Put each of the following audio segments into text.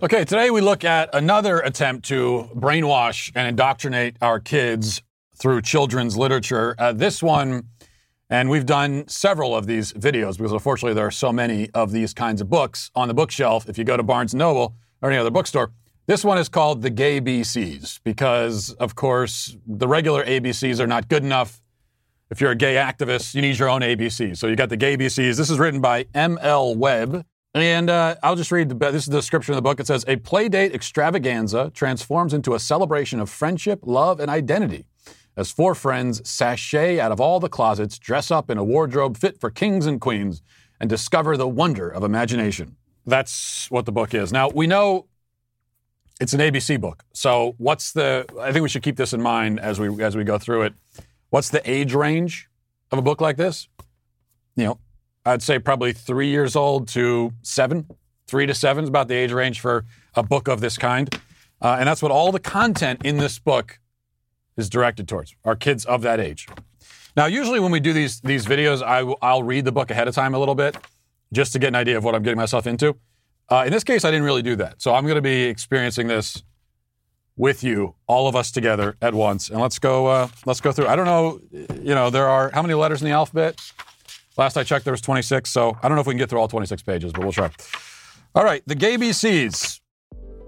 Okay, today we look at another attempt to brainwash and indoctrinate our kids through children's literature. Uh, this one, and we've done several of these videos because unfortunately there are so many of these kinds of books on the bookshelf. If you go to Barnes & Noble or any other bookstore, this one is called The Gay BCs because, of course, the regular ABCs are not good enough. If you're a gay activist, you need your own ABCs. So you got the Gay BCs. This is written by M.L. Webb. And uh, I'll just read the, this is the description of the book. It says, A playdate extravaganza transforms into a celebration of friendship, love, and identity as four friends sashay out of all the closets, dress up in a wardrobe fit for kings and queens, and discover the wonder of imagination. That's what the book is. Now, we know it's an ABC book. So, what's the, I think we should keep this in mind as we, as we go through it. What's the age range of a book like this? You know, I'd say probably three years old to seven. Three to seven is about the age range for a book of this kind. Uh, and that's what all the content in this book is directed towards, are kids of that age. Now, usually when we do these, these videos, I w- I'll read the book ahead of time a little bit just to get an idea of what I'm getting myself into. Uh, in this case, I didn't really do that. So I'm going to be experiencing this with you, all of us together at once. And let's go, uh, let's go through. I don't know, you know, there are how many letters in the alphabet? Last I checked, there was 26. So I don't know if we can get through all 26 pages, but we'll try. All right, the gay BCs.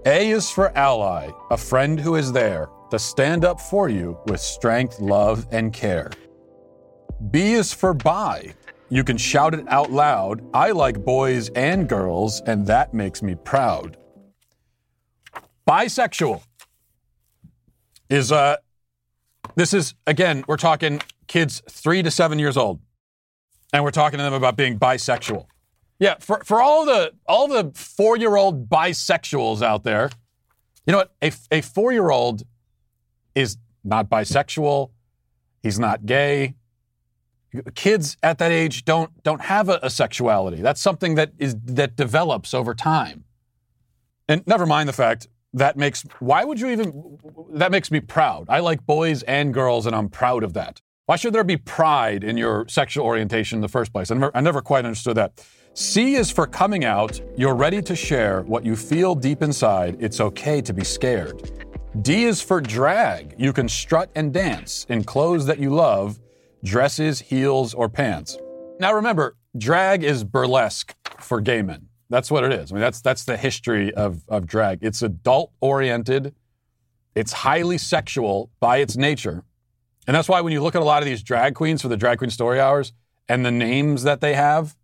A is for ally, a friend who is there to stand up for you with strength, love, and care. B is for bi. You can shout it out loud. I like boys and girls, and that makes me proud. Bisexual is uh this is again, we're talking kids three to seven years old. And we're talking to them about being bisexual. Yeah, for, for all the all the four year old bisexuals out there, you know what? A, a four year old is not bisexual. He's not gay. Kids at that age don't don't have a, a sexuality. That's something that is that develops over time. And never mind the fact that makes why would you even that makes me proud. I like boys and girls and I'm proud of that. Why should there be pride in your sexual orientation in the first place? I never, I never quite understood that. C is for coming out. You're ready to share what you feel deep inside. It's okay to be scared. D is for drag. You can strut and dance in clothes that you love, dresses, heels, or pants. Now remember, drag is burlesque for gay men. That's what it is. I mean, that's that's the history of, of drag. It's adult oriented, it's highly sexual by its nature. And that's why when you look at a lot of these drag queens for the drag queen story hours and the names that they have,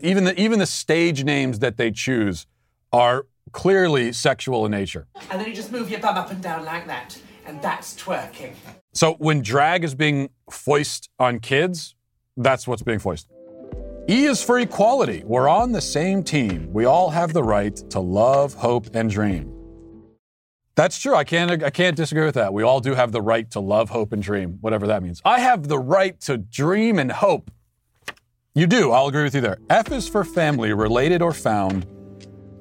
even the even the stage names that they choose are clearly sexual in nature. And then you just move your bum up and down like that. And that's twerking. So when drag is being foisted on kids, that's what's being foisted. E is for equality. We're on the same team. We all have the right to love, hope, and dream. That's true. I can't I can't disagree with that. We all do have the right to love, hope, and dream, whatever that means. I have the right to dream and hope. You do. I'll agree with you there. F is for family, related or found.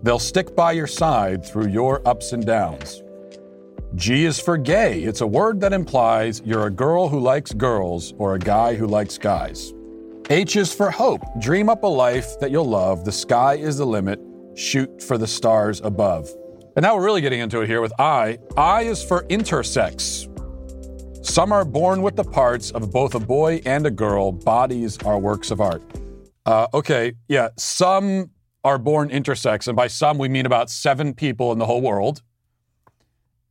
They'll stick by your side through your ups and downs. G is for gay. It's a word that implies you're a girl who likes girls or a guy who likes guys. H is for hope. Dream up a life that you'll love. The sky is the limit. Shoot for the stars above. And now we're really getting into it here with I. I is for intersex. Some are born with the parts of both a boy and a girl. Bodies are works of art. Uh, okay, yeah, some are born intersex, and by some we mean about seven people in the whole world.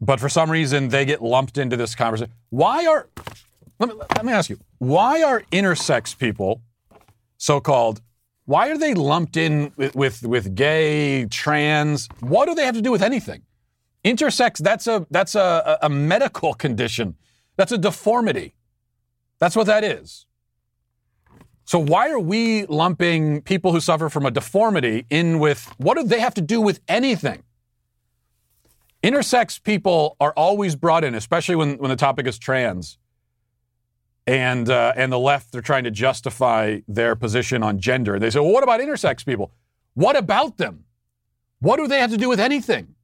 But for some reason, they get lumped into this conversation. Why are, let me, let me ask you, why are intersex people, so called, why are they lumped in with, with, with gay, trans? What do they have to do with anything? Intersex, that's a that's a, a medical condition. That's a deformity. That's what that is. So why are we lumping people who suffer from a deformity in with what do they have to do with anything? Intersex people are always brought in, especially when, when the topic is trans. And, uh, and the left, they're trying to justify their position on gender. They say, well, what about intersex people? What about them? What do they have to do with anything?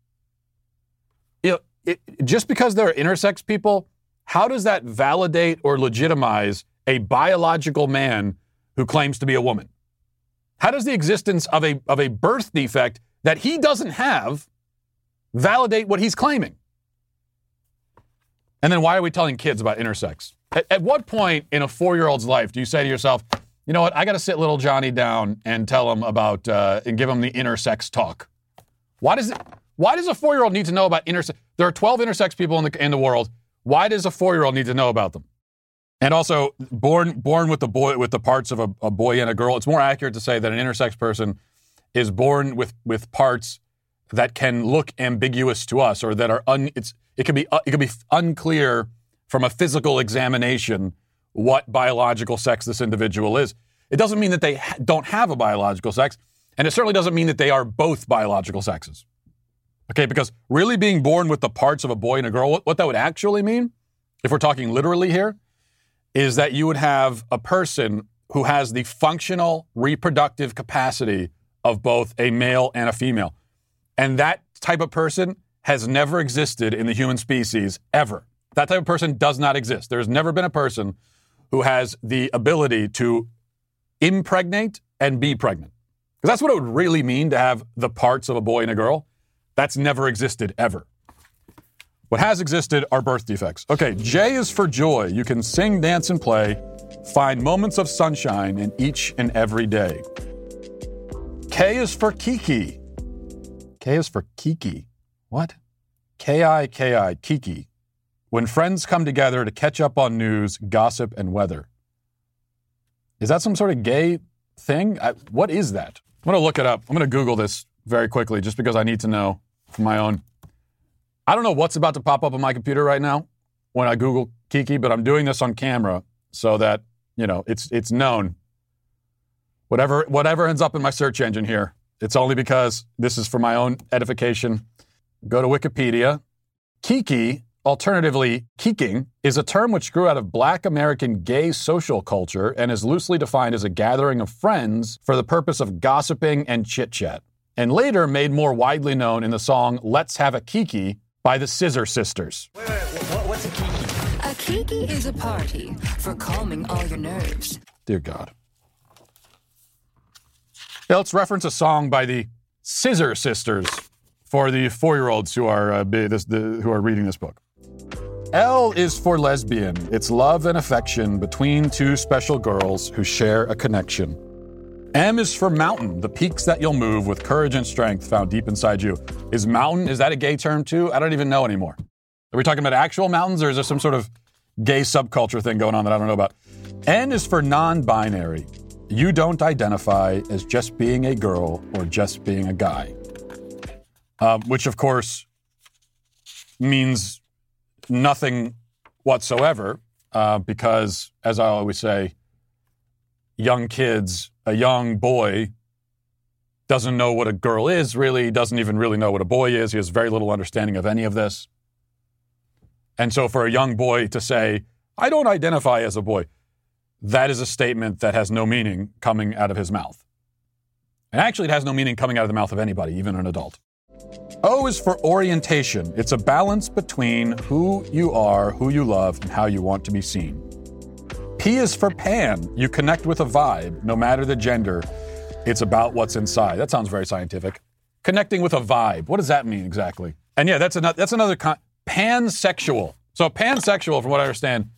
You know, it, just because they're intersex people, how does that validate or legitimize a biological man who claims to be a woman? How does the existence of a, of a birth defect that he doesn't have validate what he's claiming. And then why are we telling kids about intersex? At, at what point in a four year old's life do you say to yourself, you know what, I got to sit little Johnny down and tell him about, uh, and give him the intersex talk? Why does it, why does a four year old need to know about intersex? There are 12 intersex people in the, in the world. Why does a four year old need to know about them? And also, born born with the boy with the parts of a, a, boy and a girl. It's more accurate to say that an intersex person is born with with parts that can look ambiguous to us, or that are un. It's it can be uh, it can be unclear from a physical examination what biological sex this individual is. It doesn't mean that they don't have a biological sex, and it certainly doesn't mean that they are both biological sexes. Okay, because really being born with the parts of a boy and a girl, what, that would actually mean, if we're talking literally here is that you would have a person who has the functional reproductive capacity of both a male and a female. And that type of person has never existed in the human species ever. That type of person does not exist. There's never been a person who has the ability to impregnate and be pregnant. Because that's what it would really mean to have the parts of a boy and a girl. That's never existed ever. What has existed are birth defects. Okay, J is for joy. You can sing, dance, and play. Find moments of sunshine in each and every day. K is for Kiki. K is for Kiki. What? K I K I, Kiki. When friends come together to catch up on news, gossip, and weather. Is that some sort of gay thing? I, what is that? I'm going to look it up. I'm going to Google this very quickly just because I need to know for my own. I don't know what's about to pop up on my computer right now when I Google Kiki, but I'm doing this on camera so that, you know, it's it's known. Whatever whatever ends up in my search engine here, it's only because this is for my own edification. Go to Wikipedia. Kiki, alternatively kiking, is a term which grew out of black American gay social culture and is loosely defined as a gathering of friends for the purpose of gossiping and chit-chat. And later made more widely known in the song Let's Have a Kiki by the Scissor Sisters. Wait, wait, what, what's a kiki? A kiki is a party for calming all your nerves. Dear God. Yeah, let's reference a song by the Scissor Sisters for the four-year-olds who are uh, this, the, who are reading this book. L is for lesbian. It's love and affection between two special girls who share a connection. M is for mountain, the peaks that you'll move with courage and strength found deep inside you. Is mountain, is that a gay term too? I don't even know anymore. Are we talking about actual mountains or is there some sort of gay subculture thing going on that I don't know about? N is for non binary. You don't identify as just being a girl or just being a guy. Uh, which, of course, means nothing whatsoever uh, because, as I always say, young kids a young boy doesn't know what a girl is really, doesn't even really know what a boy is. He has very little understanding of any of this. And so for a young boy to say, I don't identify as a boy, that is a statement that has no meaning coming out of his mouth. And actually, it has no meaning coming out of the mouth of anybody, even an adult. O is for orientation. It's a balance between who you are, who you love, and how you want to be seen. P is for pan. You connect with a vibe, no matter the gender. It's about what's inside. That sounds very scientific. Connecting with a vibe. What does that mean exactly? And yeah, that's another. That's another con- pansexual. So pansexual, from what I understand,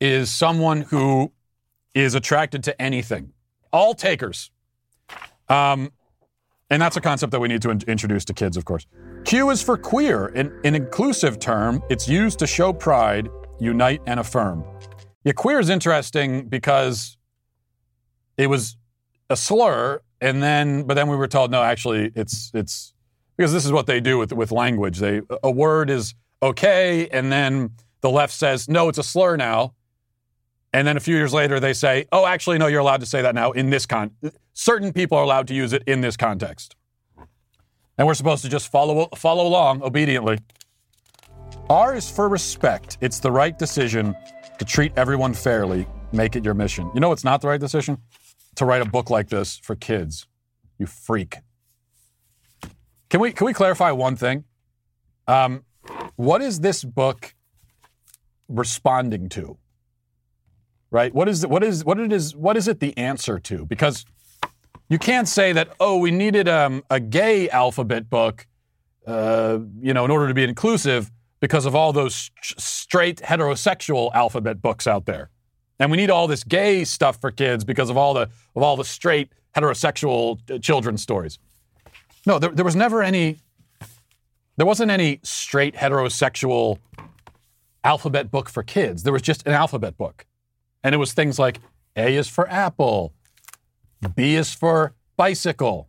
is someone who is attracted to anything. All takers. Um, and that's a concept that we need to in- introduce to kids, of course. Q is for queer, an, an inclusive term. It's used to show pride, unite, and affirm. Yeah, queer is interesting because it was a slur, and then but then we were told no, actually it's it's because this is what they do with with language. They a word is okay, and then the left says no, it's a slur now, and then a few years later they say, oh, actually no, you're allowed to say that now in this con. Certain people are allowed to use it in this context, and we're supposed to just follow follow along obediently. R is for respect. It's the right decision to treat everyone fairly, make it your mission. You know it's not the right decision? To write a book like this for kids. You freak. Can we can we clarify one thing? Um, what is this book responding to? Right? What is what is what it is what is it the answer to? Because you can't say that oh we needed um, a gay alphabet book uh, you know, in order to be inclusive because of all those st- straight heterosexual alphabet books out there. And we need all this gay stuff for kids because of all the of all the straight heterosexual uh, children's stories. No, there, there was never any. There wasn't any straight heterosexual alphabet book for kids. There was just an alphabet book, and it was things like A is for apple, B is for bicycle.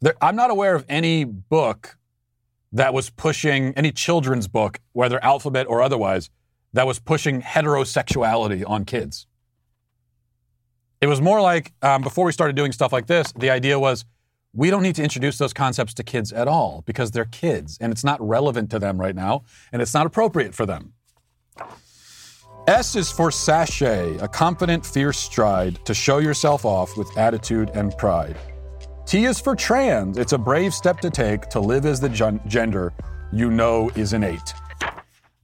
There, I'm not aware of any book that was pushing any children's book, whether alphabet or otherwise, that was pushing heterosexuality on kids. It was more like um, before we started doing stuff like this, the idea was we don't need to introduce those concepts to kids at all because they're kids and it's not relevant to them right now and it's not appropriate for them. S is for sashay, a confident, fierce stride to show yourself off with attitude and pride. T is for trans. It's a brave step to take to live as the gen- gender you know is innate.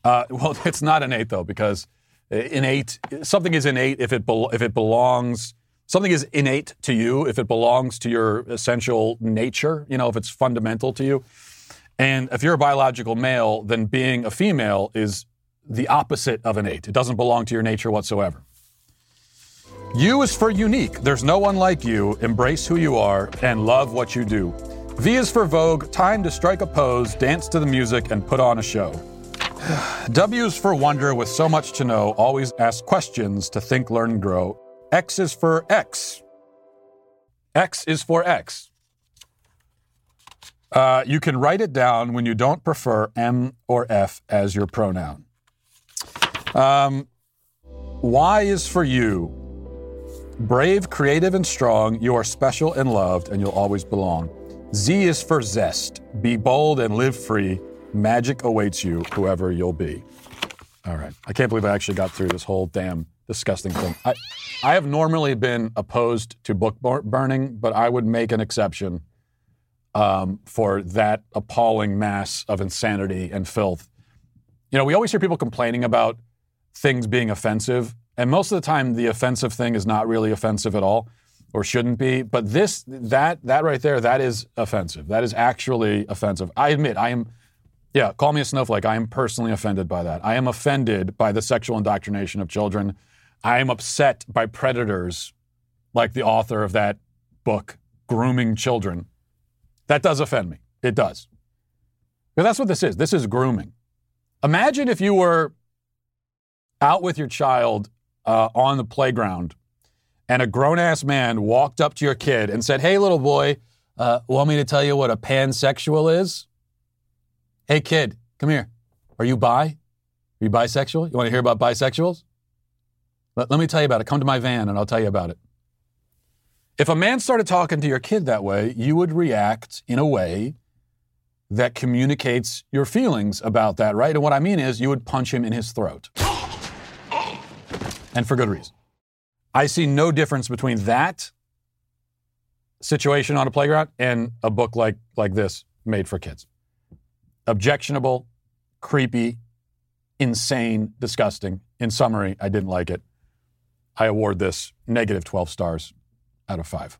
Uh, well, it's not innate though, because innate something is innate if it bel if it belongs. Something is innate to you if it belongs to your essential nature. You know, if it's fundamental to you. And if you're a biological male, then being a female is the opposite of innate. It doesn't belong to your nature whatsoever. U is for unique. There's no one like you. Embrace who you are and love what you do. V is for Vogue. Time to strike a pose, dance to the music, and put on a show. W is for wonder with so much to know. Always ask questions to think, learn, grow. X is for X. X is for X. Uh, you can write it down when you don't prefer M or F as your pronoun. Um, y is for you. Brave, creative, and strong, you are special and loved, and you'll always belong. Z is for zest. Be bold and live free. Magic awaits you, whoever you'll be. All right. I can't believe I actually got through this whole damn disgusting thing. I, I have normally been opposed to book burning, but I would make an exception um, for that appalling mass of insanity and filth. You know, we always hear people complaining about things being offensive, and most of the time, the offensive thing is not really offensive at all, or shouldn't be. But this, that, that right there, that is offensive. That is actually offensive. I admit, I am. Yeah, call me a snowflake. I am personally offended by that. I am offended by the sexual indoctrination of children. I am upset by predators like the author of that book, Grooming Children. That does offend me. It does. Because that's what this is. This is grooming. Imagine if you were out with your child uh, on the playground and a grown ass man walked up to your kid and said, Hey, little boy, uh, want me to tell you what a pansexual is? Hey, kid, come here. Are you bi? Are you bisexual? You want to hear about bisexuals? Let, let me tell you about it. Come to my van and I'll tell you about it. If a man started talking to your kid that way, you would react in a way that communicates your feelings about that, right? And what I mean is you would punch him in his throat. And for good reason. I see no difference between that situation on a playground and a book like, like this made for kids. Objectionable, creepy, insane, disgusting. In summary, I didn't like it. I award this negative 12 stars out of five.